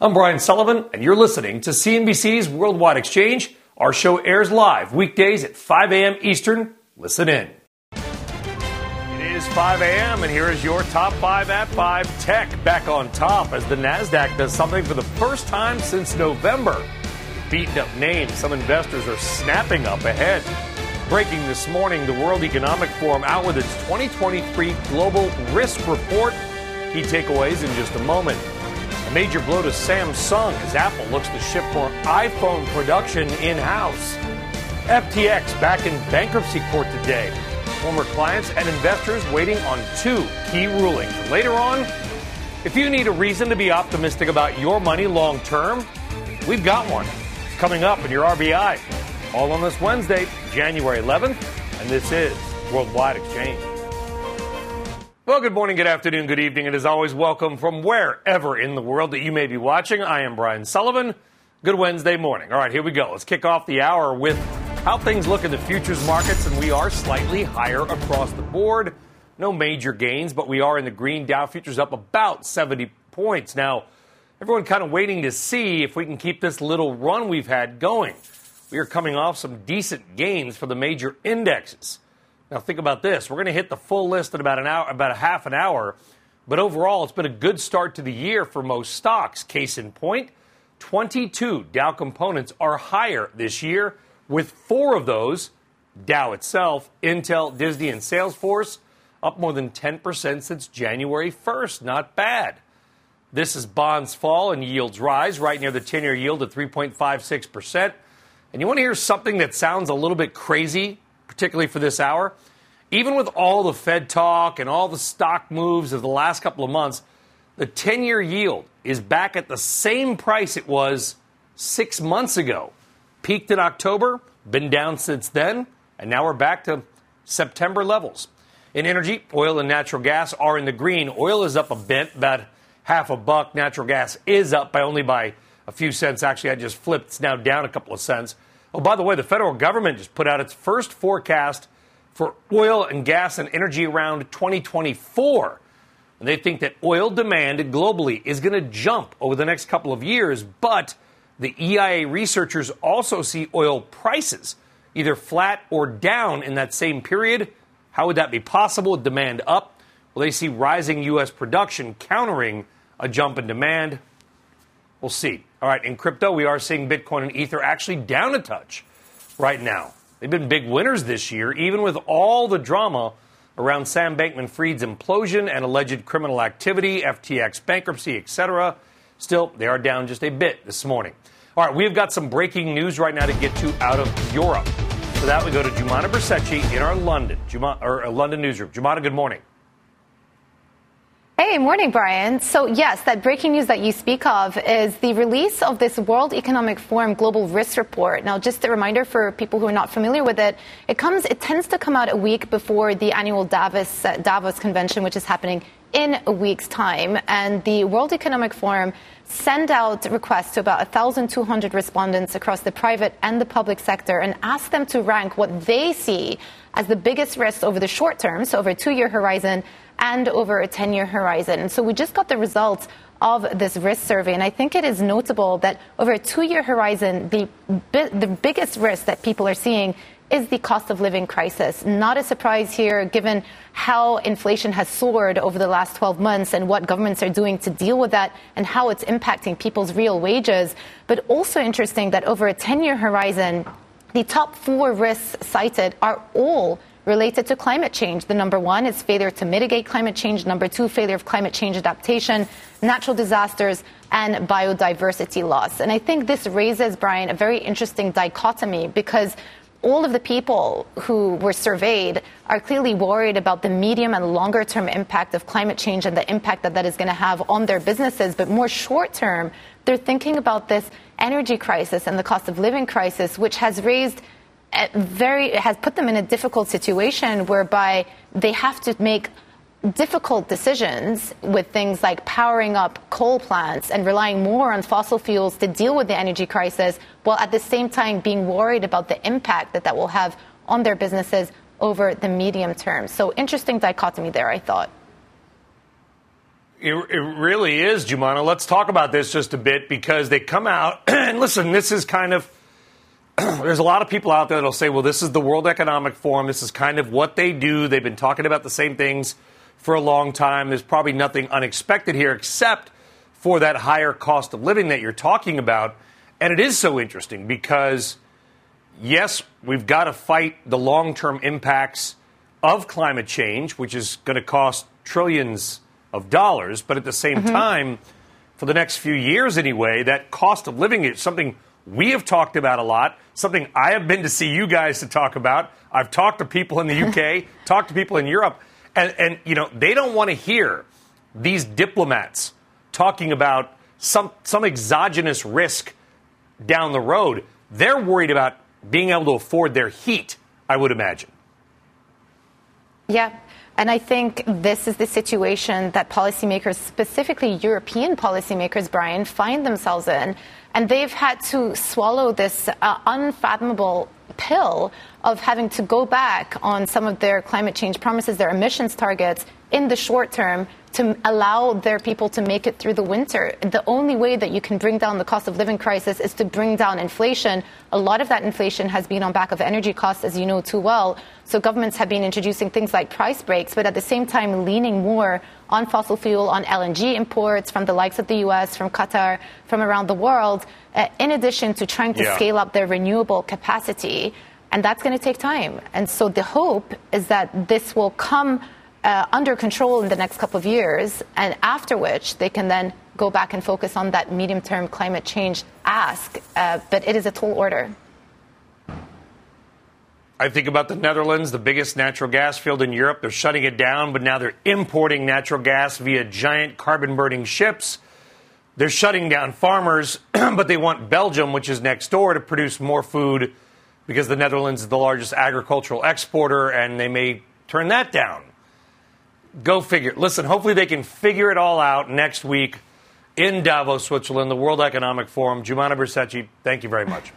I'm Brian Sullivan, and you're listening to CNBC's Worldwide Exchange. Our show airs live weekdays at 5 a.m. Eastern. Listen in. It is 5 a.m., and here is your top five at 5 tech back on top as the NASDAQ does something for the first time since November. Beaten up names, some investors are snapping up ahead. Breaking this morning, the World Economic Forum out with its 2023 Global Risk Report. Key takeaways in just a moment. A major blow to Samsung as Apple looks to ship more iPhone production in house. FTX back in bankruptcy court today. Former clients and investors waiting on two key rulings. Later on, if you need a reason to be optimistic about your money long term, we've got one. It's coming up in your RBI. All on this Wednesday, January 11th, and this is Worldwide Exchange. Well, good morning, good afternoon, good evening, and as always, welcome from wherever in the world that you may be watching. I am Brian Sullivan. Good Wednesday morning. All right, here we go. Let's kick off the hour with how things look in the futures markets, and we are slightly higher across the board. No major gains, but we are in the green. Dow futures up about 70 points. Now, everyone kind of waiting to see if we can keep this little run we've had going. We are coming off some decent gains for the major indexes. Now think about this. We're going to hit the full list in about an hour, about a half an hour. But overall, it's been a good start to the year for most stocks. Case in point, 22 Dow components are higher this year, with four of those, Dow itself, Intel, Disney, and Salesforce, up more than 10% since January 1st. Not bad. This is bonds fall and yields rise, right near the 10 year yield at 3.56%. And you want to hear something that sounds a little bit crazy particularly for this hour, even with all the Fed talk and all the stock moves of the last couple of months, the 10 year yield is back at the same price it was six months ago. Peaked in October, been down since then, and now we're back to September levels. In energy, oil and natural gas are in the green. Oil is up a bit, about half a buck. Natural gas is up by only by a few cents. Actually, I just flipped. It's now down a couple of cents. Oh, by the way, the federal government just put out its first forecast for oil and gas and energy around 2024. And they think that oil demand globally is going to jump over the next couple of years, but the EIA researchers also see oil prices either flat or down in that same period. How would that be possible with demand up? Well, they see rising U.S. production countering a jump in demand. We'll see. All right, in crypto, we are seeing Bitcoin and Ether actually down a touch right now. They've been big winners this year, even with all the drama around Sam Bankman Fried's implosion and alleged criminal activity, FTX bankruptcy, etc. Still, they are down just a bit this morning. All right, we've got some breaking news right now to get to out of Europe. For that, we go to Jumana Bercetche in our London, or uh, London newsroom. Jumana, good morning. Hey, morning, Brian. So, yes, that breaking news that you speak of is the release of this World Economic Forum Global Risk Report. Now, just a reminder for people who are not familiar with it, it comes, it tends to come out a week before the annual Davos uh, Davos convention, which is happening in a week's time. And the World Economic Forum send out requests to about 1,200 respondents across the private and the public sector and ask them to rank what they see as the biggest risks over the short term, so over a two-year horizon and over a 10 year horizon. So we just got the results of this risk survey. And I think it is notable that over a two year horizon, the, the biggest risk that people are seeing is the cost of living crisis. Not a surprise here, given how inflation has soared over the last 12 months and what governments are doing to deal with that and how it's impacting people's real wages. But also interesting that over a 10 year horizon, the top four risks cited are all related to climate change. The number one is failure to mitigate climate change. Number two, failure of climate change adaptation, natural disasters, and biodiversity loss. And I think this raises, Brian, a very interesting dichotomy because all of the people who were surveyed are clearly worried about the medium and longer term impact of climate change and the impact that that is going to have on their businesses. But more short term, they're thinking about this energy crisis and the cost of living crisis, which has raised eh, very has put them in a difficult situation whereby they have to make difficult decisions with things like powering up coal plants and relying more on fossil fuels to deal with the energy crisis, while at the same time being worried about the impact that that will have on their businesses over the medium term. So interesting dichotomy there, I thought. It, it really is, Jumana. Let's talk about this just a bit because they come out and listen. This is kind of there's a lot of people out there that'll say, well, this is the World Economic Forum. This is kind of what they do. They've been talking about the same things for a long time. There's probably nothing unexpected here except for that higher cost of living that you're talking about. And it is so interesting because, yes, we've got to fight the long term impacts of climate change, which is going to cost trillions of dollars. But at the same mm-hmm. time, for the next few years anyway, that cost of living is something we have talked about a lot, something I have been to see you guys to talk about. I've talked to people in the UK, talked to people in Europe. And, and you know, they don't want to hear these diplomats talking about some, some exogenous risk down the road. They're worried about being able to afford their heat, I would imagine. Yeah. And I think this is the situation that policymakers, specifically European policymakers, Brian, find themselves in. And they've had to swallow this uh, unfathomable pill of having to go back on some of their climate change promises, their emissions targets in the short term to allow their people to make it through the winter. The only way that you can bring down the cost of living crisis is to bring down inflation. A lot of that inflation has been on back of energy costs, as you know too well. So governments have been introducing things like price breaks, but at the same time leaning more on fossil fuel, on LNG imports from the likes of the U.S., from Qatar, from around the world, uh, in addition to trying to yeah. scale up their renewable capacity. And that's going to take time. And so the hope is that this will come uh, under control in the next couple of years, and after which they can then go back and focus on that medium term climate change ask. Uh, but it is a tall order. I think about the Netherlands, the biggest natural gas field in Europe. They're shutting it down, but now they're importing natural gas via giant carbon burning ships. They're shutting down farmers, but they want Belgium, which is next door, to produce more food because the Netherlands is the largest agricultural exporter, and they may turn that down. Go figure. Listen, hopefully they can figure it all out next week in Davos, Switzerland, the World Economic Forum. Jumana Bercetche, thank you very much.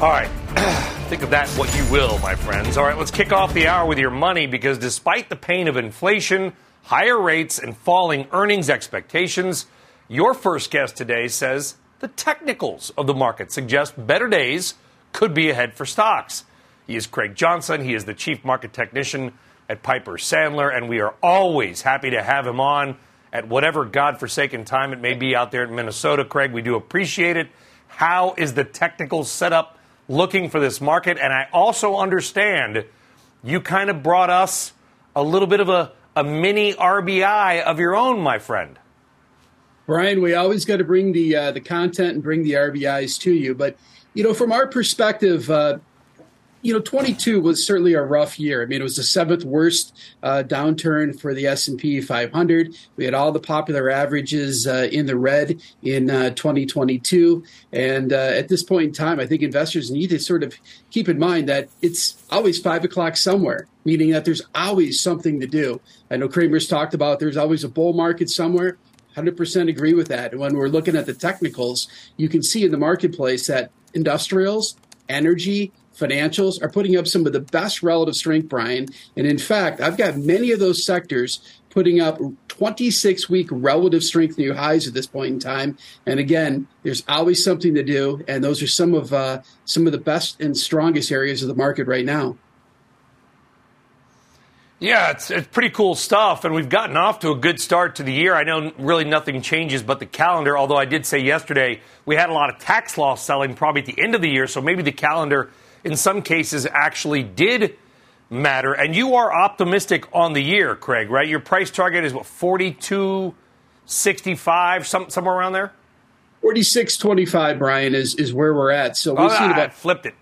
All right. Think of that what you will, my friends. All right, let's kick off the hour with your money because despite the pain of inflation, higher rates, and falling earnings expectations, your first guest today says the technicals of the market suggest better days could be ahead for stocks. He is Craig Johnson. He is the chief market technician at Piper Sandler, and we are always happy to have him on at whatever godforsaken time it may be out there in Minnesota. Craig, we do appreciate it. How is the technical setup looking for this market? And I also understand you kind of brought us a little bit of a, a mini RBI of your own, my friend. Brian, we always got to bring the uh, the content and bring the RBIs to you. But you know, from our perspective, uh, you know, 22 was certainly a rough year. I mean, it was the seventh worst uh, downturn for the S&P 500. We had all the popular averages uh, in the red in uh, 2022, and uh, at this point in time, I think investors need to sort of keep in mind that it's always five o'clock somewhere, meaning that there's always something to do. I know Cramer's talked about there's always a bull market somewhere. 100% agree with that. And when we're looking at the technicals, you can see in the marketplace that industrials, energy, financials are putting up some of the best relative strength, Brian. And in fact, I've got many of those sectors putting up 26 week relative strength new highs at this point in time. And again, there's always something to do, and those are some of uh, some of the best and strongest areas of the market right now. Yeah, it's, it's pretty cool stuff, and we've gotten off to a good start to the year. I know really nothing changes but the calendar, although I did say yesterday we had a lot of tax loss selling probably at the end of the year, so maybe the calendar in some cases actually did matter. And you are optimistic on the year, Craig, right? Your price target is what, 42.65, some, somewhere around there? 46.25, Brian, is, is where we're at. So we've oh, seen about. flipped it.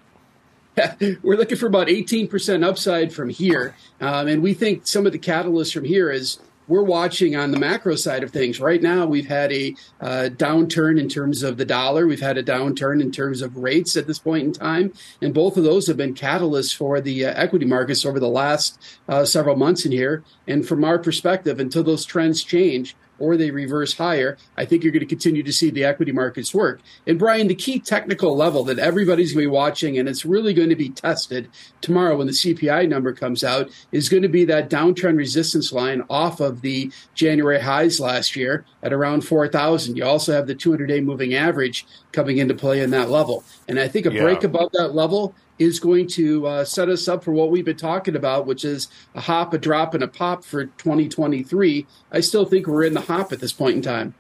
we're looking for about 18% upside from here. Um, and we think some of the catalysts from here is we're watching on the macro side of things. Right now, we've had a uh, downturn in terms of the dollar. We've had a downturn in terms of rates at this point in time. And both of those have been catalysts for the uh, equity markets over the last uh, several months in here. And from our perspective, until those trends change, or they reverse higher, I think you're going to continue to see the equity markets work. And Brian, the key technical level that everybody's going to be watching, and it's really going to be tested tomorrow when the CPI number comes out, is going to be that downtrend resistance line off of the January highs last year at around 4,000. You also have the 200 day moving average coming into play in that level. And I think a yeah. break above that level is going to uh, set us up for what we've been talking about, which is a hop, a drop, and a pop for 2023. I still think we're in the hop at this point in time.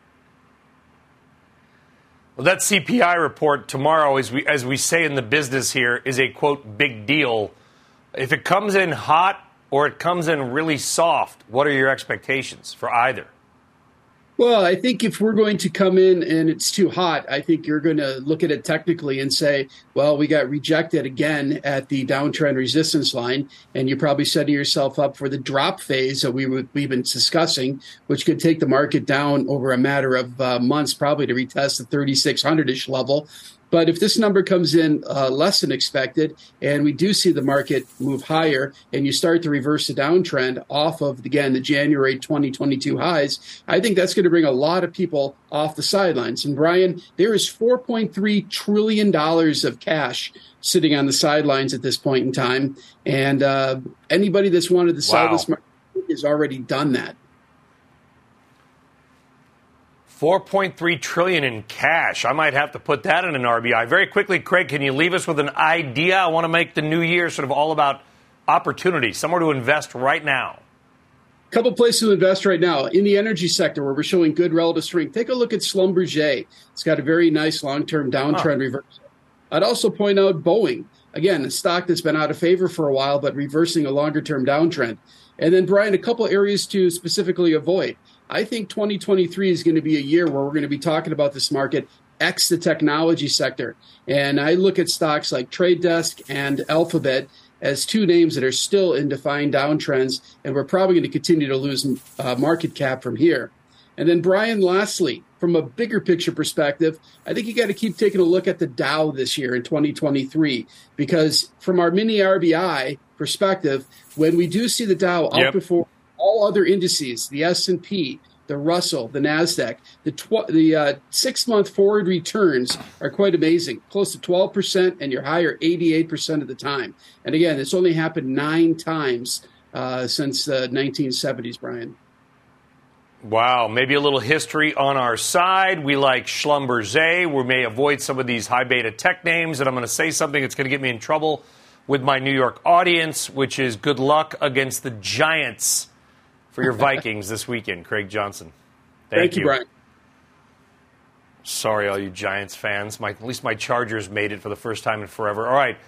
Well, that CPI report tomorrow, as we as we say in the business here, is a quote big deal. If it comes in hot or it comes in really soft, what are your expectations for either? Well, I think if we're going to come in and it's too hot, I think you're going to look at it technically and say, well, we got rejected again at the downtrend resistance line. And you're probably setting yourself up for the drop phase that we we've been discussing, which could take the market down over a matter of uh, months, probably to retest the 3600 ish level. But if this number comes in uh, less than expected, and we do see the market move higher, and you start to reverse the downtrend off of again the January 2022 highs, I think that's going to bring a lot of people off the sidelines. And Brian, there is 4.3 trillion dollars of cash sitting on the sidelines at this point in time, and uh, anybody that's wanted to sell wow. this market has already done that. 4.3 trillion in cash. I might have to put that in an RBI. Very quickly, Craig, can you leave us with an idea? I want to make the new year sort of all about opportunity, somewhere to invest right now. A couple places to invest right now in the energy sector where we're showing good relative strength. Take a look at Schlumberger. It's got a very nice long-term downtrend huh. reversal. I'd also point out Boeing. Again, a stock that's been out of favor for a while, but reversing a longer-term downtrend. And then, Brian, a couple areas to specifically avoid. I think 2023 is going to be a year where we're going to be talking about this market X the technology sector. And I look at stocks like Trade Desk and Alphabet as two names that are still in defined downtrends, and we're probably going to continue to lose uh, market cap from here. And then, Brian, lastly, from a bigger picture perspective, I think you got to keep taking a look at the Dow this year in 2023, because from our mini RBI perspective, when we do see the Dow yep. outperform all other indices, the S&P, the Russell, the Nasdaq, the tw- the uh, six month forward returns are quite amazing, close to twelve percent, and you're higher eighty eight percent of the time. And again, it's only happened nine times uh, since the nineteen seventies, Brian. Wow, maybe a little history on our side. We like Schlumberger. We may avoid some of these high beta tech names, and I'm going to say something that's going to get me in trouble with my New York audience, which is good luck against the Giants for your Vikings this weekend, Craig Johnson. Thank, Thank you. you, Brian. Sorry, all you Giants fans. My, at least my Chargers made it for the first time in forever. All right,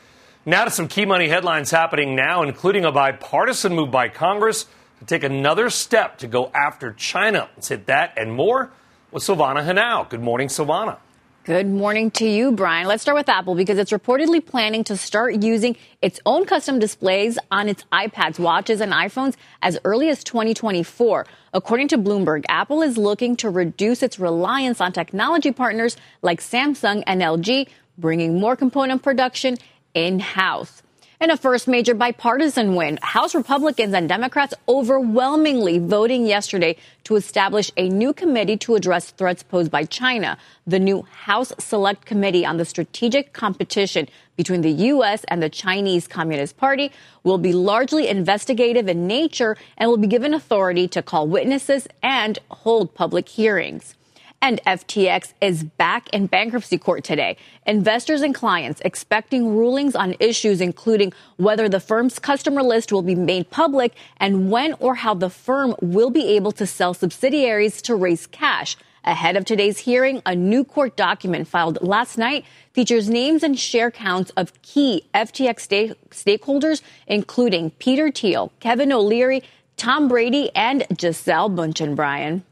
now to some key money headlines happening now, including a bipartisan move by Congress to take another step to go after China. Let's hit that and more with Silvana Henao. Good morning, Silvana. Good morning to you, Brian. Let's start with Apple because it's reportedly planning to start using its own custom displays on its iPads, watches, and iPhones as early as 2024. According to Bloomberg, Apple is looking to reduce its reliance on technology partners like Samsung and LG, bringing more component production in house. In a first major bipartisan win, House Republicans and Democrats overwhelmingly voting yesterday to establish a new committee to address threats posed by China. The new House Select Committee on the Strategic Competition between the U.S. and the Chinese Communist Party will be largely investigative in nature and will be given authority to call witnesses and hold public hearings. And FTX is back in bankruptcy court today. Investors and clients expecting rulings on issues including whether the firm's customer list will be made public and when or how the firm will be able to sell subsidiaries to raise cash. Ahead of today's hearing, a new court document filed last night features names and share counts of key FTX stakeholders, including Peter Thiel, Kevin O'Leary, Tom Brady, and Gisele Bündchen, Brian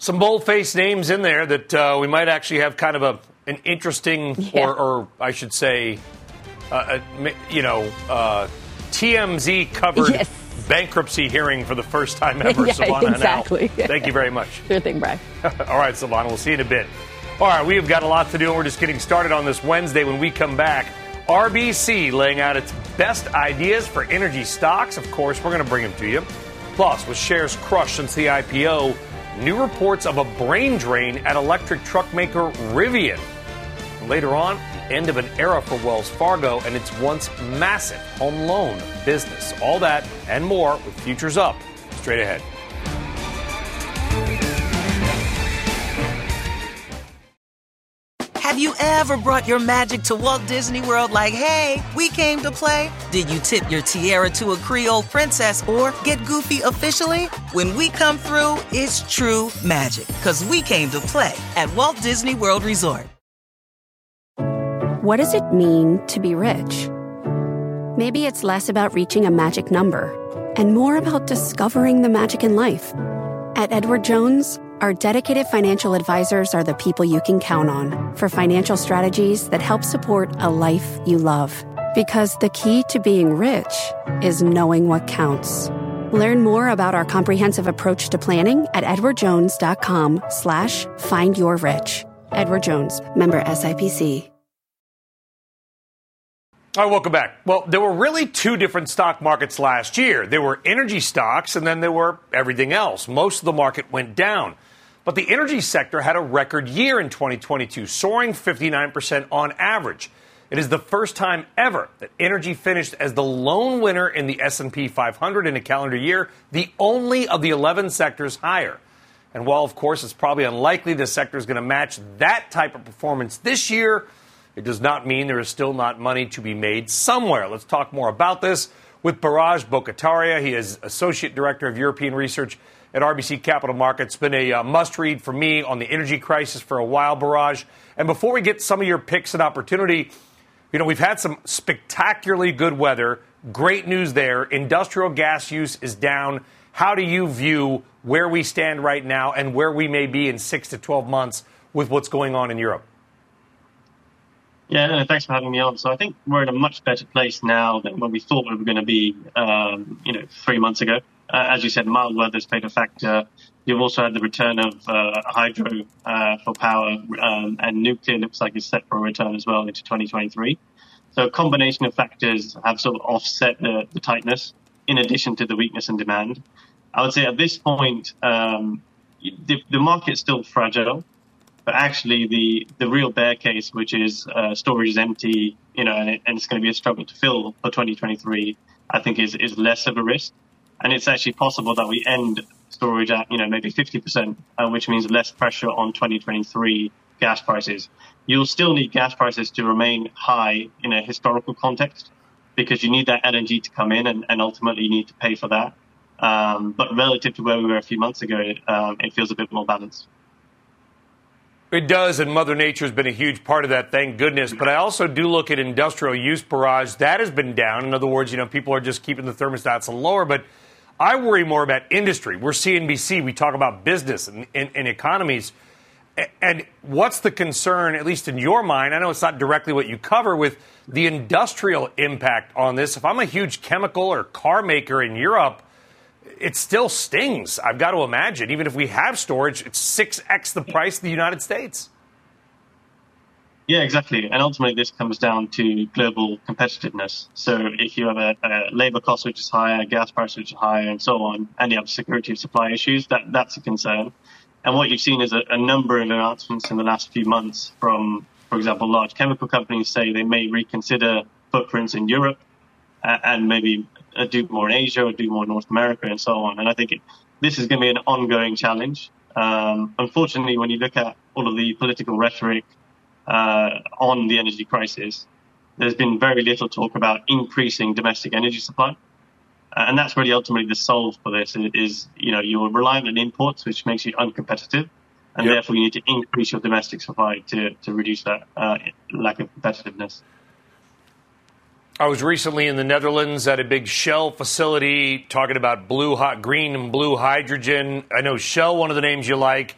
some bold-faced names in there that uh, we might actually have kind of a an interesting, yeah. or, or, I should say, uh, a, you know, uh, TMZ covered yes. bankruptcy hearing for the first time ever, yeah, Silvana exactly. Thank you very much. Sure thing, Brian. All right, Silvana, we'll see you in a bit. All right, we've got a lot to do, and we're just getting started on this Wednesday. When we come back, RBC laying out its best ideas for energy stocks. Of course, we're going to bring them to you. Plus, with shares crushed since the IPO, new reports of a brain drain at electric truck maker Rivian. Later on, the end of an era for Wells Fargo and its once massive home loan business. All that and more with futures up. Straight ahead. You ever brought your magic to Walt Disney World like, hey, we came to play? Did you tip your tiara to a Creole princess or get goofy officially? When we come through, it's true magic because we came to play at Walt Disney World Resort. What does it mean to be rich? Maybe it's less about reaching a magic number and more about discovering the magic in life. At Edward Jones, our dedicated financial advisors are the people you can count on for financial strategies that help support a life you love. Because the key to being rich is knowing what counts. Learn more about our comprehensive approach to planning at edwardjones.com slash find your rich. Edward Jones, member SIPC. All right, welcome back. Well, there were really two different stock markets last year. There were energy stocks, and then there were everything else. Most of the market went down. But the energy sector had a record year in 2022, soaring 59% on average. It is the first time ever that energy finished as the lone winner in the S&P 500 in a calendar year, the only of the 11 sectors higher. And while of course it's probably unlikely the sector is going to match that type of performance this year, it does not mean there is still not money to be made somewhere. Let's talk more about this with Biraj Borkhataria. He is Associate Director of European Research at RBC Capital Markets. Been a uh, must read for me on the energy crisis for a while, Biraj. And before we get some of your picks and opportunity, you know, we've had some spectacularly good weather. Great news there. Industrial gas use is down. How do you view where we stand right now and where we may be in six to 12 months with what's going on in Europe? Yeah, no, thanks for having me on. So I think we're in a much better place now than when we thought we were going to be, um, you know, three months ago. Uh, as you said, mild weather's played a factor. You've also had the return of uh, hydro uh, for power, um, and nuclear looks like it's set for a return as well into 2023. So a combination of factors have sort of offset the, the tightness in addition to the weakness in demand. I would say at this point, um, the, the market's still fragile, but actually the, the real bear case, which is uh, storage is empty, you know, and, it, and it's going to be a struggle to fill for 2023, I think is, is less of a risk. And it's actually possible that we end storage at, you know, maybe 50%, uh, which means less pressure on 2023 gas prices. You'll still need gas prices to remain high in a historical context because you need that LNG to come in and, and ultimately you need to pay for that. Um, but relative to where we were a few months ago, um, it feels a bit more balanced. It does, and Mother Nature has been a huge part of that, thank goodness. But I also do look at industrial use Biraj. That has been down. In other words, you know, people are just keeping the thermostats lower. But I worry more about industry. We're CNBC. We talk about business and, and, and economies. And what's the concern, at least in your mind? I know it's not directly what you cover with the industrial impact on this. If I'm a huge chemical or car maker in Europe, it still stings. I've got to imagine, even if we have storage, it's 6x the price of the United States. Yeah, exactly. And ultimately, this comes down to global competitiveness. So if you have a, a labor cost which is higher, gas price which is higher, and so on, and you have security of supply issues, that, that's a concern. And what you've seen is a, a number of announcements in the last few months from, for example, large chemical companies say they may reconsider footprints in Europe uh, and maybe uh, do more in Asia or do more in North America and so on. And I think it, this is going to be an ongoing challenge. Um, unfortunately, when you look at all of the political rhetoric uh, on the energy crisis, there's been very little talk about increasing domestic energy supply. Uh, and that's really ultimately the solve for this is, you know, you're reliant on imports, which makes you uncompetitive. And yep. therefore you need to increase your domestic supply to, to reduce that uh, lack of competitiveness. I was recently in the Netherlands at a big Shell facility talking about blue hot green and blue hydrogen. I know Shell, one of the names you like.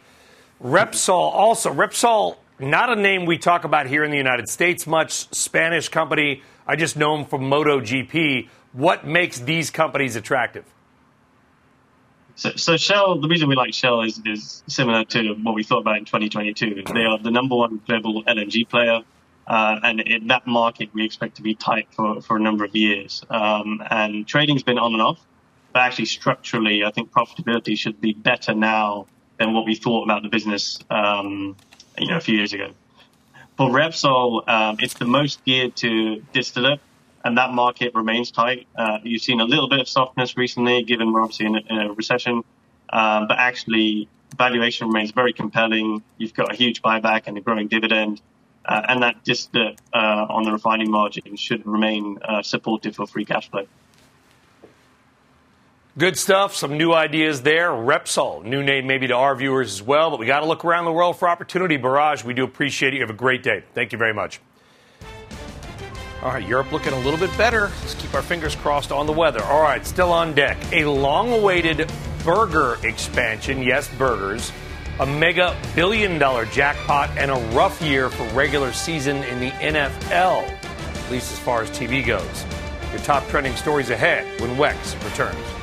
Repsol also. Repsol, not a name we talk about here in the United States much. Spanish company. I just know them from MotoGP. What makes these companies attractive? So, so, Shell, the reason we like Shell is, is similar to what we thought about in 2022. They are the number one global LNG player. Uh, and in that market, we expect to be tight for, for a number of years. Um, and trading's been on and off, but actually structurally, I think profitability should be better now than what we thought about the business, um, you know, a few years ago. For Repsol, um, it's the most geared to distillate, and that market remains tight. Uh, you've seen a little bit of softness recently, given we're obviously in a, in a recession, um, but actually valuation remains very compelling. You've got a huge buyback and a growing dividend. Uh, and that just uh, on the refining margin should remain uh, supportive for free cash flow. Good stuff. Some new ideas there. Repsol, new name maybe to our viewers as well, but we got to look around the world for opportunity. Biraj, we do appreciate it. You have a great day. Thank you very much. All right, Europe looking a little bit better. Let's keep our fingers crossed on the weather. All right, still on deck. A long awaited burger expansion. Yes, burgers a mega billion dollar jackpot, and a rough year for regular season in the NFL, at least as far as TV goes. Your top trending stories ahead when Wex returns.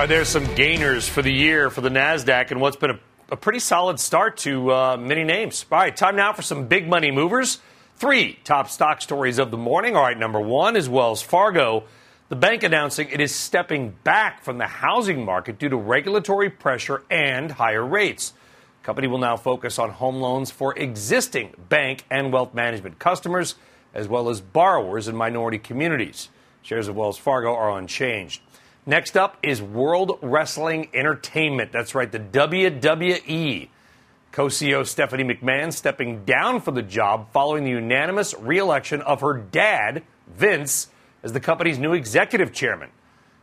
Right, there's some gainers for the year for the NASDAQ and what's been a, a pretty solid start to uh, many names. All right, time now for some big money movers. Three top stock stories of the morning. All right, number one is Wells Fargo. The bank announcing it is stepping back from the housing market due to regulatory pressure and higher rates. The company will now focus on home loans for existing bank and wealth management customers, as well as borrowers in minority communities. Shares of Wells Fargo are unchanged. Next up is World Wrestling Entertainment. That's right, the WWE. Co CEO Stephanie McMahon stepping down from the job following the unanimous reelection of her dad, Vince, as the company's new executive chairman.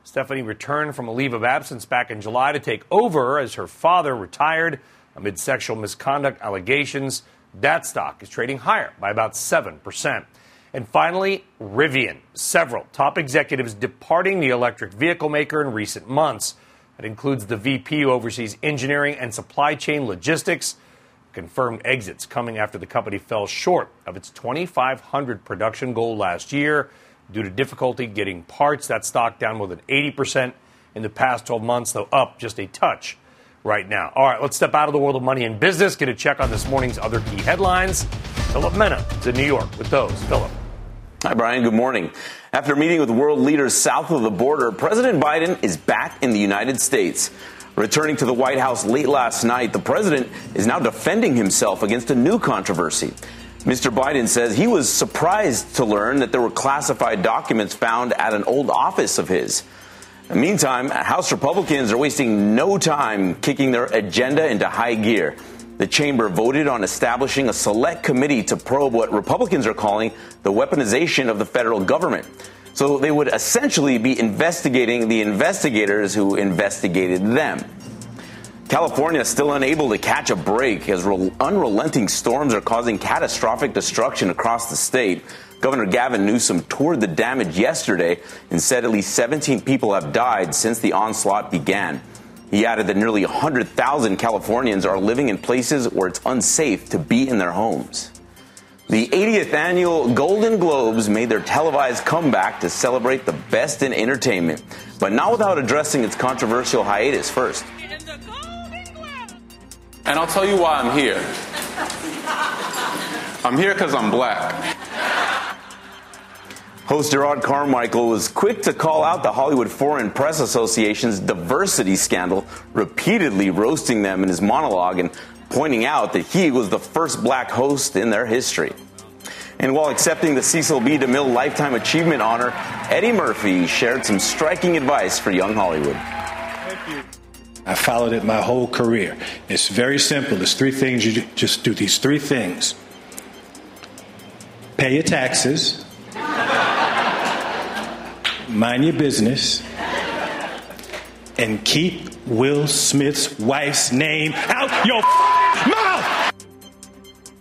Stephanie returned from a leave of absence back in July to take over as her father retired amid sexual misconduct allegations. That stock is trading higher by about 7%. And finally, Rivian. Several top executives departing the electric vehicle maker in recent months. That includes the VP who oversees engineering and supply chain logistics. Confirmed exits coming after the company fell short of its 2,500 production goal last year due to difficulty getting parts. That stock down more than 80% in the past 12 months, though up just a touch right now. All right, let's step out of the world of money and business, get a check on this morning's other key headlines. Philip Mena is in New York with those. Philip. Hi, Brian. Good morning. After meeting with world leaders south of the border, President Biden is back in the United States. Returning to the White House late last night, the president is now defending himself against a new controversy. Mr. Biden says he was surprised to learn that there were classified documents found at an old office of his. Meantime, House Republicans are wasting no time kicking their agenda into high gear. The chamber voted on establishing a select committee to probe what Republicans are calling the weaponization of the federal government. So they would essentially be investigating the investigators who investigated them. California is still unable to catch a break as unrelenting storms are causing catastrophic destruction across the state. Governor Gavin Newsom toured the damage yesterday and said at least 17 people have died since the onslaught began. He added that nearly 100,000 Californians are living in places where it's unsafe to be in their homes. The 80th annual Golden Globes made their televised comeback to celebrate the best in entertainment, but not without addressing its controversial hiatus first. And I'll tell you why I'm here. I'm here because I'm black. Host Jerrod Carmichael was quick to call out the Hollywood Foreign Press Association's diversity scandal, repeatedly roasting them in his monologue and pointing out that he was the first black host in their history. And while accepting the Cecil B. DeMille Lifetime Achievement Honor, Eddie Murphy shared some striking advice for young Hollywood. I followed it my whole career. It's very simple. There's three things you just do. These three things pay your taxes, mind your business, and keep Will Smith's wife's name out your mouth.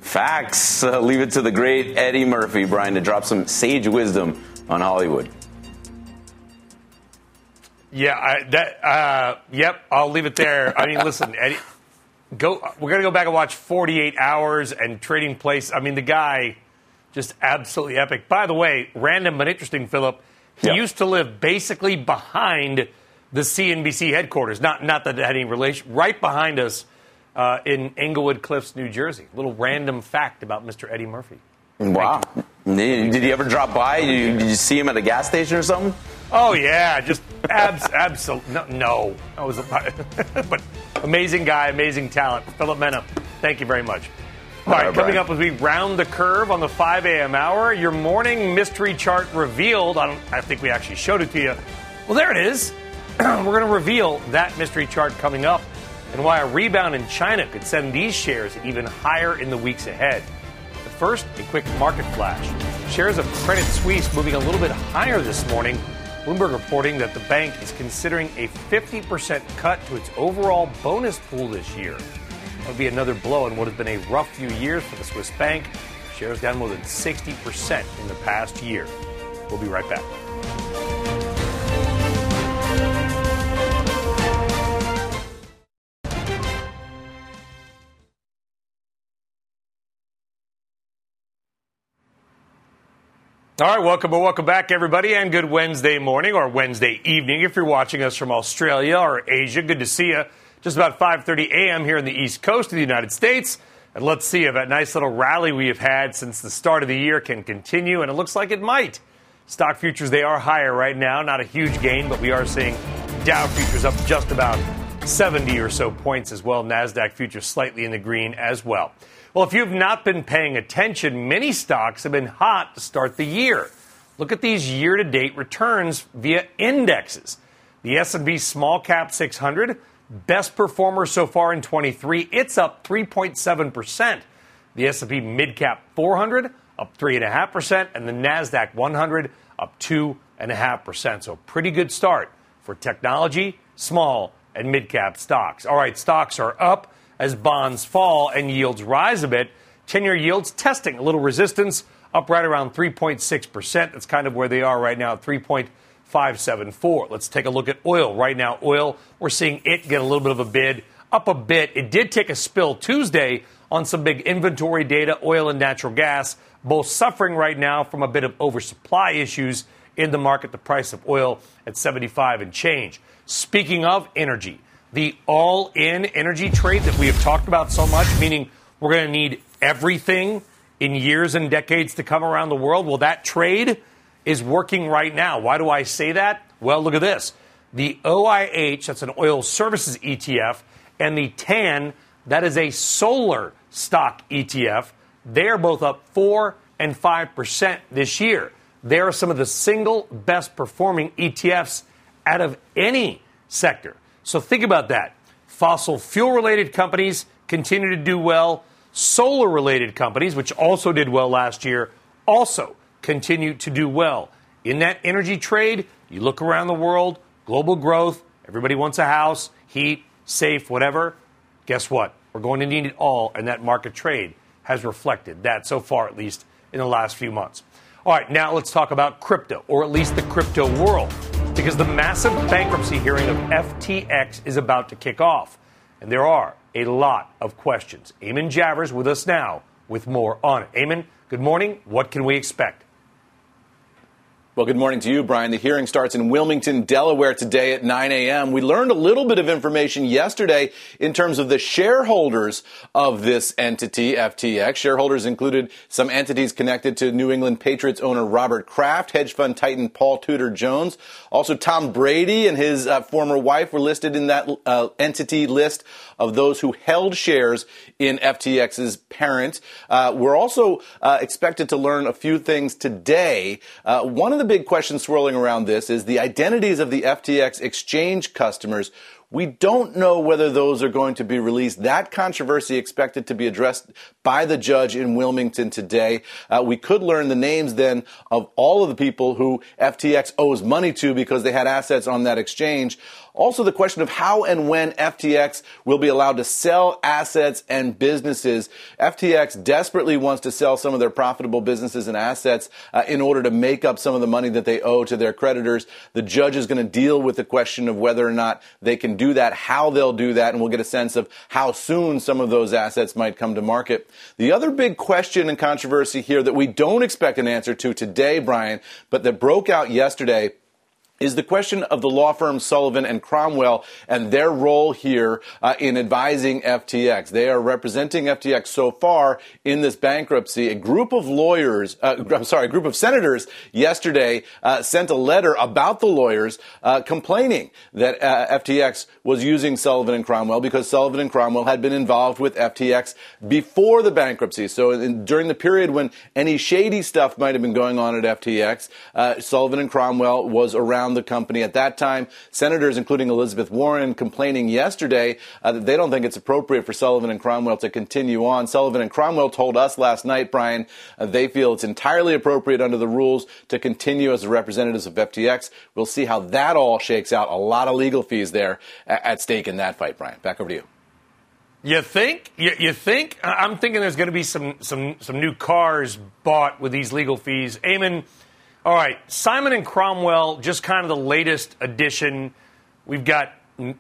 Facts. Uh, leave it to the great Eddie Murphy, Brian, to drop some sage wisdom on Hollywood. Yeah, I, that. Uh, yep, I'll leave it there. I mean, listen, Eddie, go. We're gonna go back and watch 48 Hours and Trading Place. I mean, the guy, just absolutely epic. By the way, random but interesting, Philip. He Yep. used to live basically behind the CNBC headquarters. Not not that it had any relation. Right behind us uh, in Englewood Cliffs, New Jersey. Little random fact about Mr. Eddie Murphy. Wow. Did did he ever drop by? Did you, did you see him at a gas station or something? Oh yeah, just abs, absolute. No, no, that was, but amazing guy, amazing talent. Philip Mena, thank you very much. All right, right, coming Brian. up as we round the curve on the 5 a.m. hour, your morning mystery chart revealed. I don't. I think we actually showed it to you. Well, there it is. We're going to reveal that mystery chart coming up, and why a rebound in China could send these shares even higher in the weeks ahead. But first, a quick market flash. Shares of Credit Suisse moving a little bit higher this morning. Bloomberg reporting that the bank is considering a 50% cut to its overall bonus pool this year. Would be another blow in what has been a rough few years for the Swiss bank. Shares down more than 60% in the past year. We'll be right back. All right, welcome or welcome back, everybody, and good Wednesday morning or Wednesday evening if you're watching us from Australia or Asia. Good to see you. Just about 5:30 a.m. here in the East Coast of the United States, and let's see if that nice little rally we have had since the start of the year can continue, and it looks like it might. Stock futures they are higher right now, not a huge gain, but we are seeing Dow futures up just about 70 or so points as well. Nasdaq futures slightly in the green as well. Well, if you've not been paying attention, many stocks have been hot to start the year. Look at these year-to-date returns via indexes. The S&P Small Cap 600, best performer so far in 23. It's up 3.7%. The S&P Midcap 400 up 3.5% and the Nasdaq 100 up 2.5%. So pretty good start for technology, small and midcap stocks. All right, stocks are up as bonds fall and yields rise a bit. 10-year yields testing a little resistance up right around 3.6%. That's kind of where they are right now, 3. 574. Let's take a look at oil. Right now, oil, we're seeing it get a little bit of a bid, up a bit. It did take a spill Tuesday on some big inventory data, oil and natural gas, both suffering right now from a bit of oversupply issues in the market. The price of oil at 75 and change. Speaking of energy, the all in energy trade that we have talked about so much, meaning we're going to need everything in years and decades to come around the world. Will that trade? Is working right now. Why do I say that? Well, look at this. The OIH, that's an oil services ETF, and the TAN, that is a solar stock ETF, they're both up 4 and 5% this year. They are some of the single best performing ETFs out of any sector. So think about that. Fossil fuel related companies continue to do well. Solar related companies, which also did well last year, also continue to do well. In that energy trade, you look around the world, global growth, everybody wants a house, heat, safe, whatever. Guess what? We're going to need it all, and that market trade has reflected that so far, at least in the last few months. All right, now let's talk about crypto, or at least the crypto world, because the massive bankruptcy hearing of FTX is about to kick off. And there are a lot of questions. Eamon Javers with us now with more on it. Eamon, good morning. What can we expect? Well, good morning to you, Brian. The hearing starts in Wilmington, Delaware today at 9 a.m. We learned a little bit of information yesterday in terms of the shareholders of this entity, FTX. Shareholders included some entities connected to New England Patriots owner Robert Kraft, hedge fund titan Paul Tudor Jones. Also, Tom Brady and his uh, former wife were listed in that uh, entity list of those who held shares in FTX's parent. Uh, we're also uh, expected to learn a few things today. Uh, one of the big questions swirling around this is the identities of the FTX exchange customers we don't know whether those are going to be released. That controversy expected to be addressed by the judge in Wilmington today. Uh, we could learn the names then of all of the people who FTX owes money to because they had assets on that exchange. Also, the question of how and when FTX will be allowed to sell assets and businesses. FTX desperately wants to sell some of their profitable businesses and assets uh, in order to make up some of the money that they owe to their creditors. The judge is going to deal with the question of whether or not they can do that, how they'll do that, and we'll get a sense of how soon some of those assets might come to market. The other big question and controversy here that we don't expect an answer to today, Brian, but that broke out yesterday is the question of the law firm Sullivan and Cromwell and their role here uh, in advising FTX. They are representing FTX so far in this bankruptcy. A group of lawyers, uh, I'm sorry, a group of senators yesterday uh, sent a letter about the lawyers uh, complaining that uh, FTX was using Sullivan and Cromwell because Sullivan and Cromwell had been involved with FTX before the bankruptcy. So in, during the period when any shady stuff might have been going on at FTX, uh, Sullivan and Cromwell was around around the company. At that time, senators, including Elizabeth Warren, complaining yesterday uh, that they don't think it's appropriate for Sullivan and Cromwell to continue on. Sullivan and Cromwell told us last night, Brian, uh, they feel it's entirely appropriate under the rules to continue as the representatives of FTX. We'll see how that all shakes out. A lot of legal fees there at stake in that fight, Brian. Back over to you. You think? You, you, think? I'm thinking there's going to be some, some, some new cars bought with these legal fees. Eamon, all right, Simon and Cromwell, just kind of the latest addition. We've got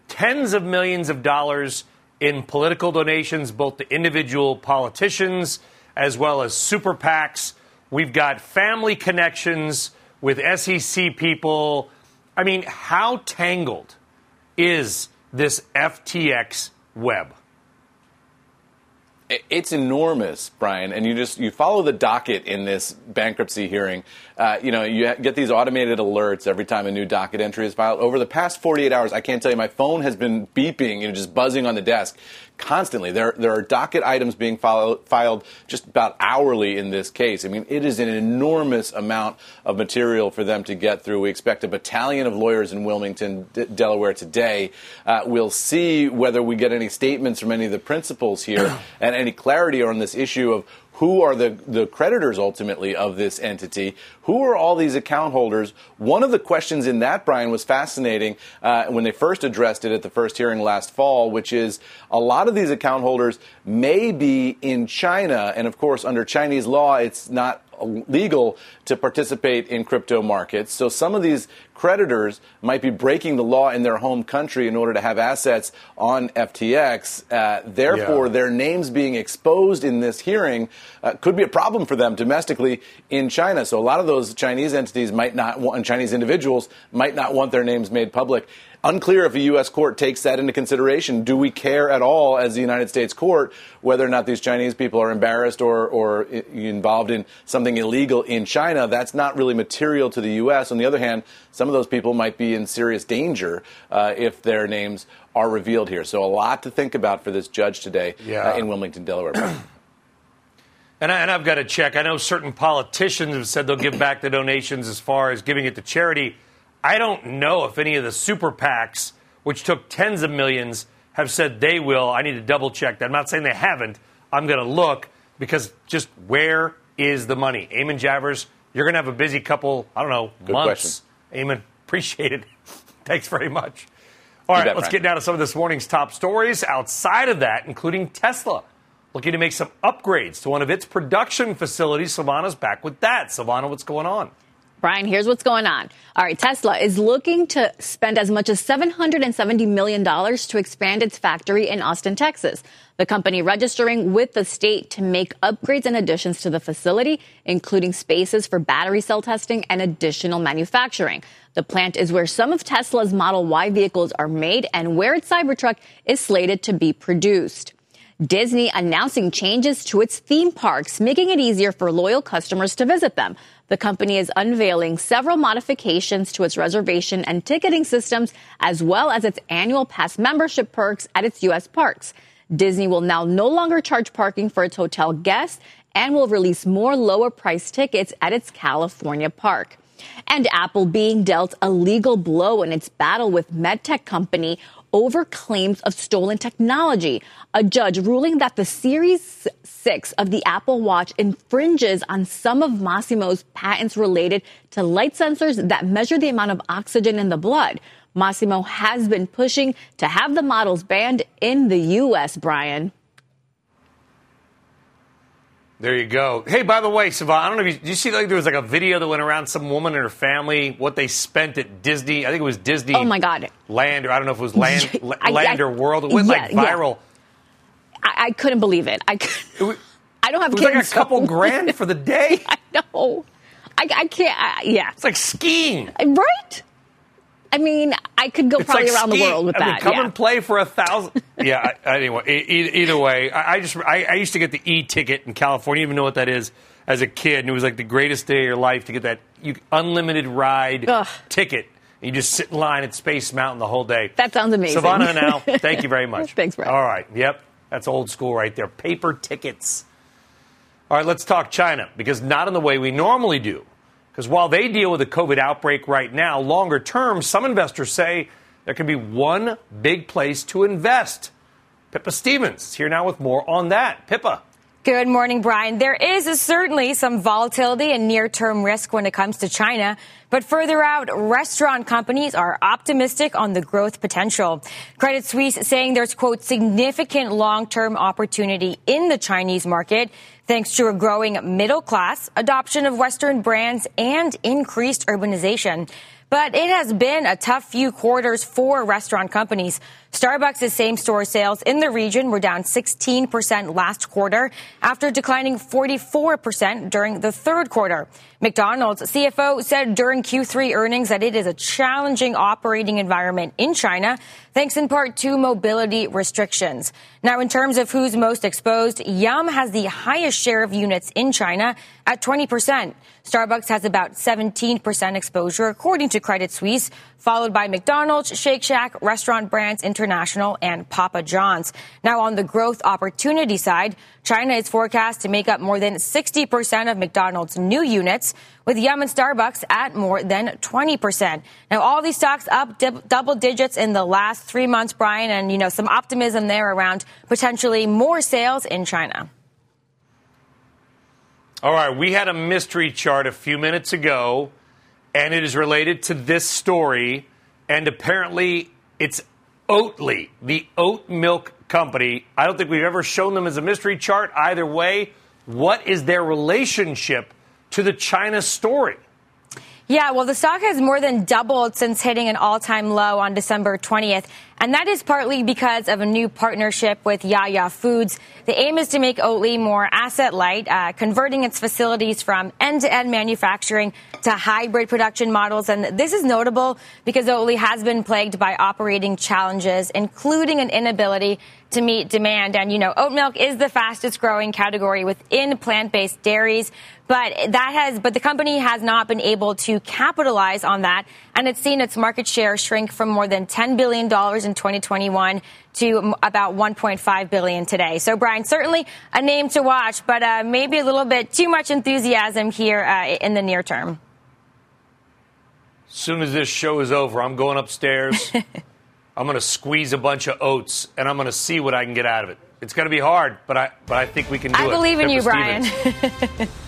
tens of millions of dollars in political donations, both to individual politicians as well as super PACs. We've got family connections with SEC people. I mean, how tangled is this FTX web? It's enormous, Brian, and you just you follow the docket in this bankruptcy hearing. Uh, you know, you get these automated alerts every time a new docket entry is filed. Over the past 48 hours, I can't tell you, my phone has been beeping, know, just buzzing on the desk constantly. There, there are docket items being filed, just about hourly in this case. I mean, it is an enormous amount of material for them to get through. We expect a battalion of lawyers in Wilmington, D- Delaware today. Uh, we'll see whether we get any statements from any of the principals here and any clarity on this issue of who are the, the creditors ultimately of this entity? Who are all these account holders? One of the questions in that, Brian, was fascinating uh, when they first addressed it at the first hearing last fall, which is a lot of these account holders may be in China. And of course, under Chinese law, it's not legal to participate in crypto markets. So some of these creditors might be breaking the law in their home country in order to have assets on FTX. Uh, therefore, yeah. their names being exposed in this hearing uh, could be a problem for them domestically in China. So a lot of those Chinese entities might not want, and Chinese individuals might not want their names made public. Unclear if a U.S. court takes that into consideration. Do we care at all as the United States court whether or not these Chinese people are embarrassed or, or involved in something illegal in China? That's not really material to the U.S. On the other hand, some of those people might be in serious danger uh, if their names are revealed here. So a lot to think about for this judge today yeah. uh, in Wilmington, Delaware. And, I, have got to check. I know certain politicians have said they'll give back the donations as far as giving it to charity. I don't know if any of the super PACs, which took tens of millions, have said they will. I need to double check that. I'm not saying they haven't. I'm going to look because just where is the money? Eamon Javers, you're going to have a busy couple, I don't know, Good months. Question. Eamon, appreciate it. Thanks very much. All right, bet, let's get down to some of this morning's top stories. Outside of that, including Tesla looking to make some upgrades to one of its production facilities. Savannah's back with that. Savannah, what's going on? Brian, here's what's going on. All right, Tesla is looking to spend as much as $770 million to expand its factory in Austin, Texas. The company registering with the state to make upgrades and additions to the facility, including spaces for battery cell testing and additional manufacturing. The plant is where some of Tesla's Model Y vehicles are made and where its Cybertruck is slated to be produced. Disney announcing changes to its theme parks, making it easier for loyal customers to visit them. The company is unveiling several modifications to its reservation and ticketing systems, as well as its annual pass membership perks at its U.S. parks. Disney will now no longer charge parking for its hotel guests and will release more lower price tickets at its California park. And Apple being dealt a legal blow in its battle with medtech company over claims of stolen technology. A judge ruling that the Series 6 of the Apple Watch infringes on some of Masimo's patents related to light sensors that measure the amount of oxygen in the blood. Masimo has been pushing to have the models banned in the U.S., Brian. There you go. Hey, by the way, Savannah, I don't know if you, did you see like there was like a video that went around some woman and her family what they spent at Disney. I think it was Disney. Oh my God. Land or I don't know if it was Land I- Land I- or World. It went like yeah, yeah. viral. I, I couldn't believe it. I, could, I don't have It was kids. like a couple so- grand for the day. I know. I, I can't. I, yeah. It's like skiing. Right? I mean, I could go It's probably like around the world with I mean, that. come yeah. and play for a thousand. yeah. Anyway, e- either way, I, I just I, I used to get the e ticket in California. You even know what that is as a kid, and it was like the greatest day of your life to get that you, unlimited ride Ugh. ticket. You just sit in line at Space Mountain the whole day. That sounds amazing. Savannah now, thank you very much. Thanks, Brad. All right. Yep. That's old school right there. Paper tickets. All right, let's talk China because not in the way we normally do. Because while they deal with the COVID outbreak right now, longer term, some investors say there can be one big place to invest. Pippa Stevens here now with more on that. Pippa. Good morning, Brian. There is certainly some volatility and near term risk when it comes to China, but further out, restaurant companies are optimistic on the growth potential. Credit Suisse saying there's, quote, significant long term opportunity in the Chinese market thanks to a growing middle class, adoption of Western brands, and increased urbanization. But it has been a tough few quarters for restaurant companies. Starbucks' same store sales in the region were down 16% last quarter after declining 44% during the third quarter. McDonald's CFO said during Q3 earnings that it is a challenging operating environment in China, thanks in part to mobility restrictions. Now, in terms of who's most exposed, Yum has the highest share of units in China at 20%. Starbucks has about 17% exposure, according to Credit Suisse, followed by McDonald's, Shake Shack, Restaurant Brands International, and Papa John's. Now, on the growth opportunity side, China is forecast to make up more than 60% of McDonald's new units, with Yum and Starbucks at more than 20%. Now, all these stocks up double digits in the last three months, Brian, and, you know, some optimism there around potentially more sales in China. All right, we had a mystery chart a few minutes ago, and it is related to this story. And apparently, it's Oatly, the oat milk company. I don't think we've ever shown them as a mystery chart. Either way, what is their relationship to the China story? Yeah, well, the stock has more than doubled since hitting an all time low on December 20th. And that is partly because of a new partnership with Yaya Foods. The aim is to make Oatly more asset light, uh, converting its facilities from end to end manufacturing to hybrid production models. And this is notable because Oatly has been plagued by operating challenges, including an inability to meet demand. And, you know, oat milk is the fastest growing category within plant based dairies. But that has, but the company has not been able to capitalize on that. And it's seen its market share shrink from more than $10 billion in 2021 to about 1.5 billion today. So Brian, certainly a name to watch, but uh, maybe a little bit too much enthusiasm here uh, in the near term. As soon as this show is over, I'm going upstairs. I'm going to squeeze a bunch of oats, and I'm going to see what I can get out of it. It's going to be hard, but I but I think we can do I it. believe in you, Brian.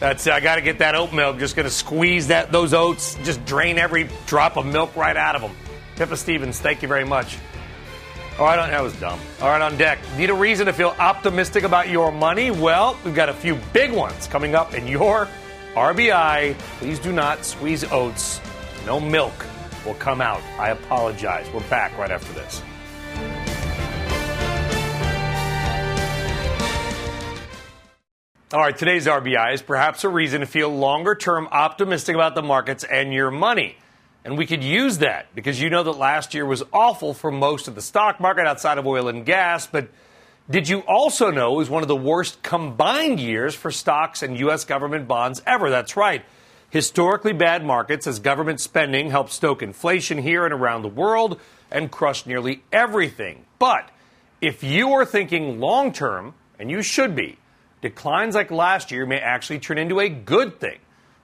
That's I got to get that oat milk. Just going to squeeze that those oats, just drain every drop of milk right out of them. Pippa Stevens, thank you very much. All right, on, that was dumb. All right, on deck. Need a reason to feel optimistic about your money? Well, we've got a few big ones coming up in your RBI, please do not squeeze oats. No milk will come out. I apologize. We're back right after this. All right, today's RBI is perhaps a reason to feel longer term optimistic about the markets and your money. And we could use that because you know that last year was awful for most of the stock market outside of oil and gas. But did you also know it was one of the worst combined years for stocks and U.S. government bonds ever? That's right. Historically bad markets as government spending helped stoke inflation here and around the world and crush nearly everything. But if you are thinking long term, and you should be, declines like last year may actually turn into a good thing.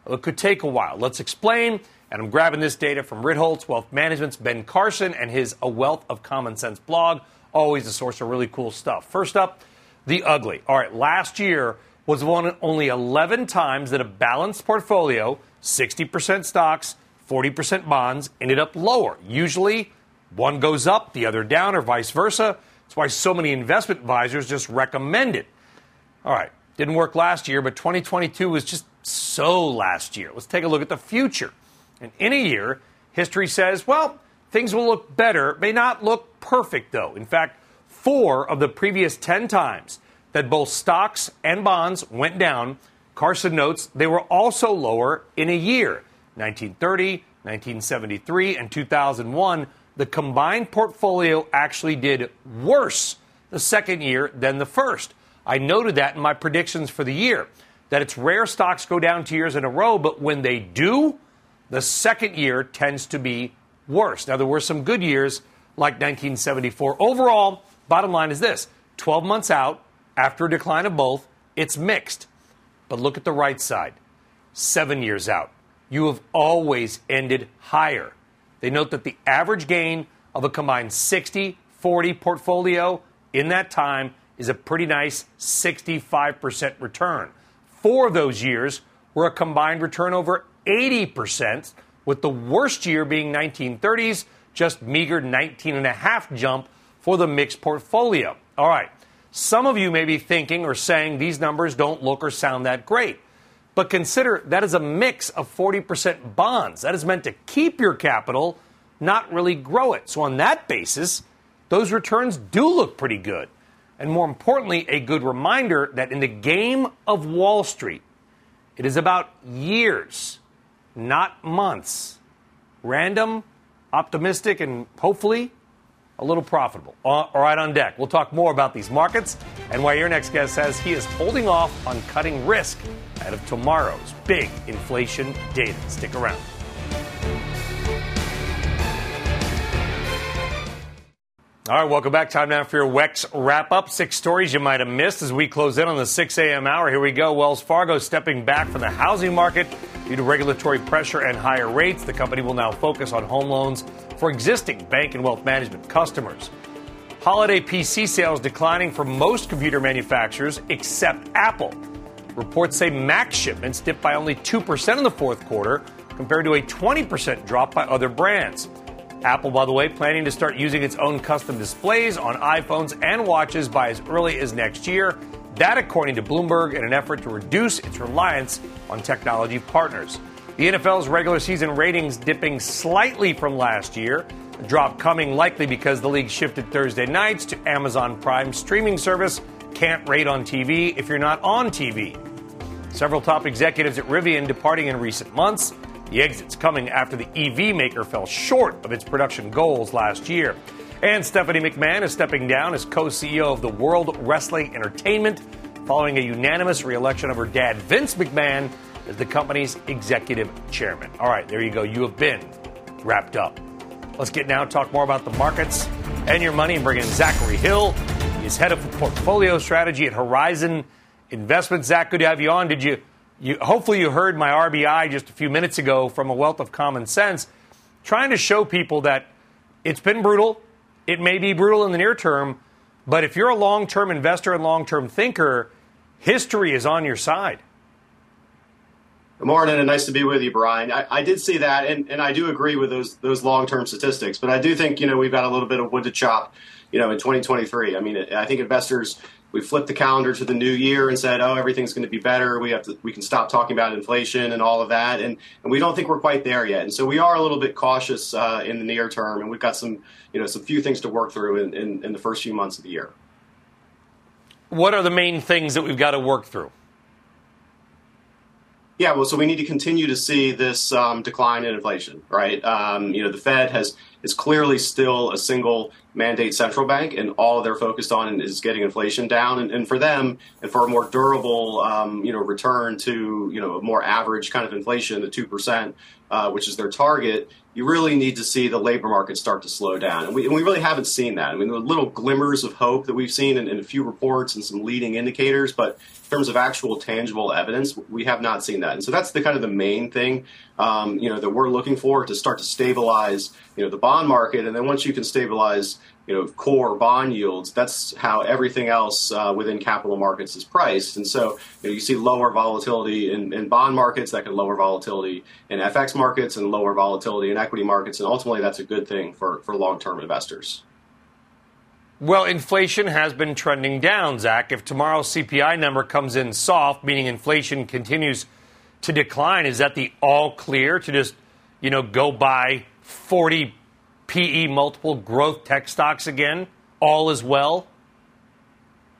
It could take a while. Let's explain. And I'm grabbing this data from Ritholtz Wealth Management's Ben Carlson and his A Wealth of Common Sense blog. Always a source of really cool stuff. First up, the ugly. All right, last year was one only 11 times that a balanced portfolio, 60% stocks, 40% bonds, ended up lower. Usually, one goes up, the other down, or vice versa. That's why so many investment advisors just recommend it. All right, didn't work last year, but 2022 was just so last year. Let's take a look at the future. And in a year, history says, well, things will look better. May not look perfect, though. In fact, four of the previous 10 times that both stocks and bonds went down, Carlson notes they were also lower in a year. 1930, 1973, and 2001, the combined portfolio actually did worse the second year than the first. I noted that in my predictions for the year, that it's rare stocks go down two years in a row, but when they do, the second year tends to be worse. Now, there were some good years like 1974. Overall, bottom line is this 12 months out, after a decline of both, it's mixed. But look at the right side seven years out. You have always ended higher. They note that the average gain of a combined 60 40 portfolio in that time is a pretty nice 65% return. Four of those years were a combined return over 80%, with the worst year being 1930s, just meager 19.5 jump for the mixed portfolio. All right, some of you may be thinking or saying these numbers don't look or sound that great. But consider that is a mix of 40% bonds. That is meant to keep your capital, not really grow it. So, on that basis, those returns do look pretty good and more importantly, a good reminder that in the game of Wall Street, it is about years, not months. Random, optimistic, and hopefully a little profitable. Uh, all right, on deck. We'll talk more about these markets and why your next guest says he is holding off on cutting risk ahead of tomorrow's big inflation data. Stick around. All right, welcome back. Time now for your WEX wrap up. Six stories you might have missed as we close in on the 6 a.m. hour. Here we go. Wells Fargo stepping back from the housing market due to regulatory pressure and higher rates. The company will now focus on home loans for existing bank and wealth management customers. Holiday PC sales declining for most computer manufacturers except Apple. Reports say Mac shipments dipped by only 2% in the fourth quarter compared to a 20% drop by other brands. Apple, by the way, planning to start using its own custom displays on iPhones and watches by as early as next year. That, according to Bloomberg, in an effort to reduce its reliance on technology partners. The NFL's regular season ratings dipping slightly from last year. A drop coming likely because the league shifted Thursday nights to Amazon Prime streaming service. Can't rate on TV if you're not on TV. Several top executives at Rivian departing in recent months. The exit's coming after the EV maker fell short of its production goals last year. And Stephanie McMahon is stepping down as co CEO of the World Wrestling Entertainment following a unanimous reelection of her dad, Vince McMahon, as the company's executive chairman. All right, there you go. You have been wrapped up. Let's get now talk more about the markets and your money and bring in Zachary Hill. He's head of portfolio strategy at Horizon Investments. Zach, good to have you on. Did you you, hopefully, you heard my RBI just a few minutes ago from a wealth of common sense, trying to show people that it's been brutal. It may be brutal in the near term, but if you're a long term investor and long term thinker, history is on your side. Good morning, and nice to be with you, Brian. I, I did see that, and, and I do agree with those those long term statistics, but I do think you know we've got a little bit of wood to chop you know, in 2023. I mean, I think investors we flipped the calendar to the new year and said, "Oh, everything's going to be better. We have to, we can stop talking about inflation and all of that." And, and we don't think we're quite there yet. And so we are a little bit cautious uh, in the near term, and we've got some, you know, some few things to work through in, in, in the first few months of the year. What are the main things that we've got to work through? Yeah, well, so we need to continue to see this um, decline in inflation, right? Um, you know, the Fed has is clearly still a single mandate central bank, and all they're focused on is getting inflation down. And, and for them, and for a more durable, um, you know, return to you know a more average kind of inflation, the two percent, uh, which is their target, you really need to see the labor market start to slow down. And we, and we really haven't seen that. I mean, are little glimmers of hope that we've seen in, in, a few reports and some leading indicators, but in terms of actual tangible evidence, we have not seen that. And so that's the kind of the main thing, um, you know, that we're looking for to start to stabilize, you know, the bond market. And then once you can stabilize you know core bond yields that's how everything else uh, within capital markets is priced. And so you, know, you see lower volatility in, in, bond markets that can lower volatility in fx markets and lower volatility in equity markets. And ultimately that's a good thing for, for long-term investors. Well inflation has been trending down zach. If tomorrow's cpi number comes in soft meaning inflation continues to decline is that the all clear to just you know go buy 40 PE multiple growth tech stocks again? All is well?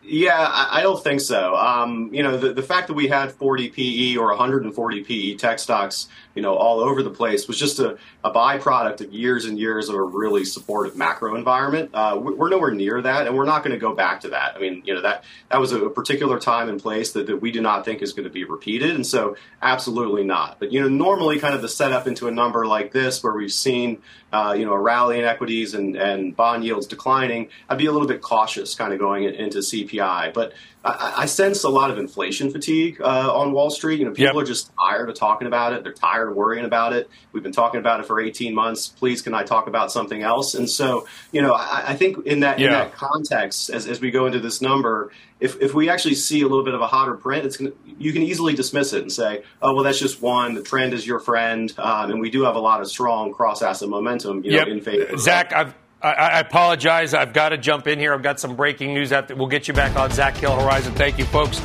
Yeah, I, don't think so. Um, you know, the, the fact that we had 40 PE or 140 PE tech stocks, you know, all over the place was just a, a byproduct of years and years of a really supportive macro environment. Uh, we're nowhere near that, and we're not going to go back to that. I mean, you know, that that was a particular time and place that, that we do not think is going to be repeated, and so absolutely not. But you know, normally, kind of the setup into a number like this, where we've seen, uh, you know, a rally in equities and and bond yields declining, I'd be a little bit cautious, kind of going into CPI CPI. But I, I sense a lot of inflation fatigue uh, on Wall Street. You know, people yep. are just tired of talking about it. They're tired of worrying about it. We've been talking about it for 18 months. Please, can I talk about something else? And so, you know, I, I think in that yeah. in that context, as, as we go into this number, if, if we actually see a little bit of a hotter print, it's gonna, you can easily dismiss it and say, oh, well, that's just one. The trend is your friend. Um, and we do have a lot of strong cross asset momentum you know, yep. in favor. Zach, I've I, I, apologize. I've got to jump in here. I've got some breaking news. That we'll get you back on Zach Hill Horizon. Thank you, folks.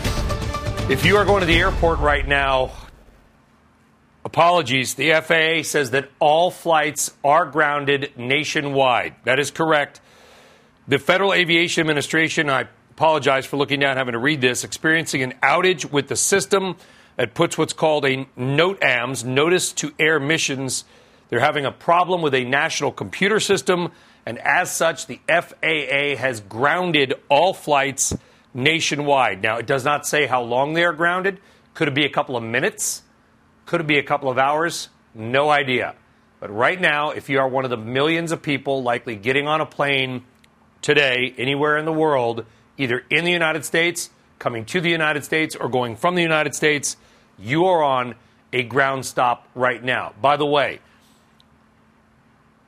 If you are going to the airport right now, apologies. The FAA says that all flights are grounded nationwide. That is correct. The Federal Aviation Administration, I apologize for looking down, having to read this, experiencing an outage with the system that puts what's called a NOTAMs, Notice to Air Missions. They're having a problem with a national computer system and as such, the FAA has grounded all flights nationwide. Now, it does not say how long they are grounded. Could it be a couple of minutes? Could it be a couple of hours? No idea. But right now, if you are one of the millions of people likely getting on a plane today, anywhere in the world, either in the United States, coming to the United States, or going from the United States, you are on a ground stop right now. By the way,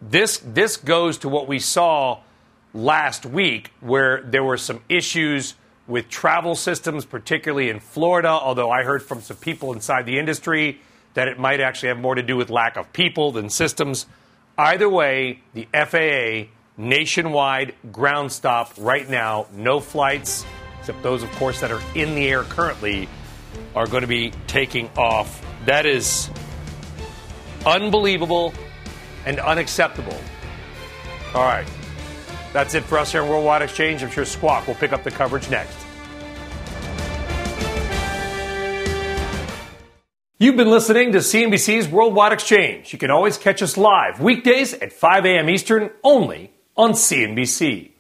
this this goes to what we saw last week, where there were some issues with travel systems, particularly in Florida. Although I heard from some people inside the industry that it might actually have more to do with lack of people than systems. Either way, the FAA nationwide ground stop right now, no flights, except those, of course, that are in the air currently, are going to be taking off. That is unbelievable and unacceptable. All right. That's it for us here on Worldwide Exchange. I'm sure Squawk will pick up the coverage next. You've been listening to CNBC's Worldwide Exchange. You can always catch us live weekdays at 5 a.m. Eastern only on CNBC.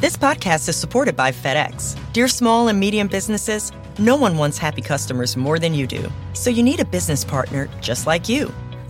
This podcast is supported by FedEx. Dear small and medium businesses, no one wants happy customers more than you do. So you need a business partner just like you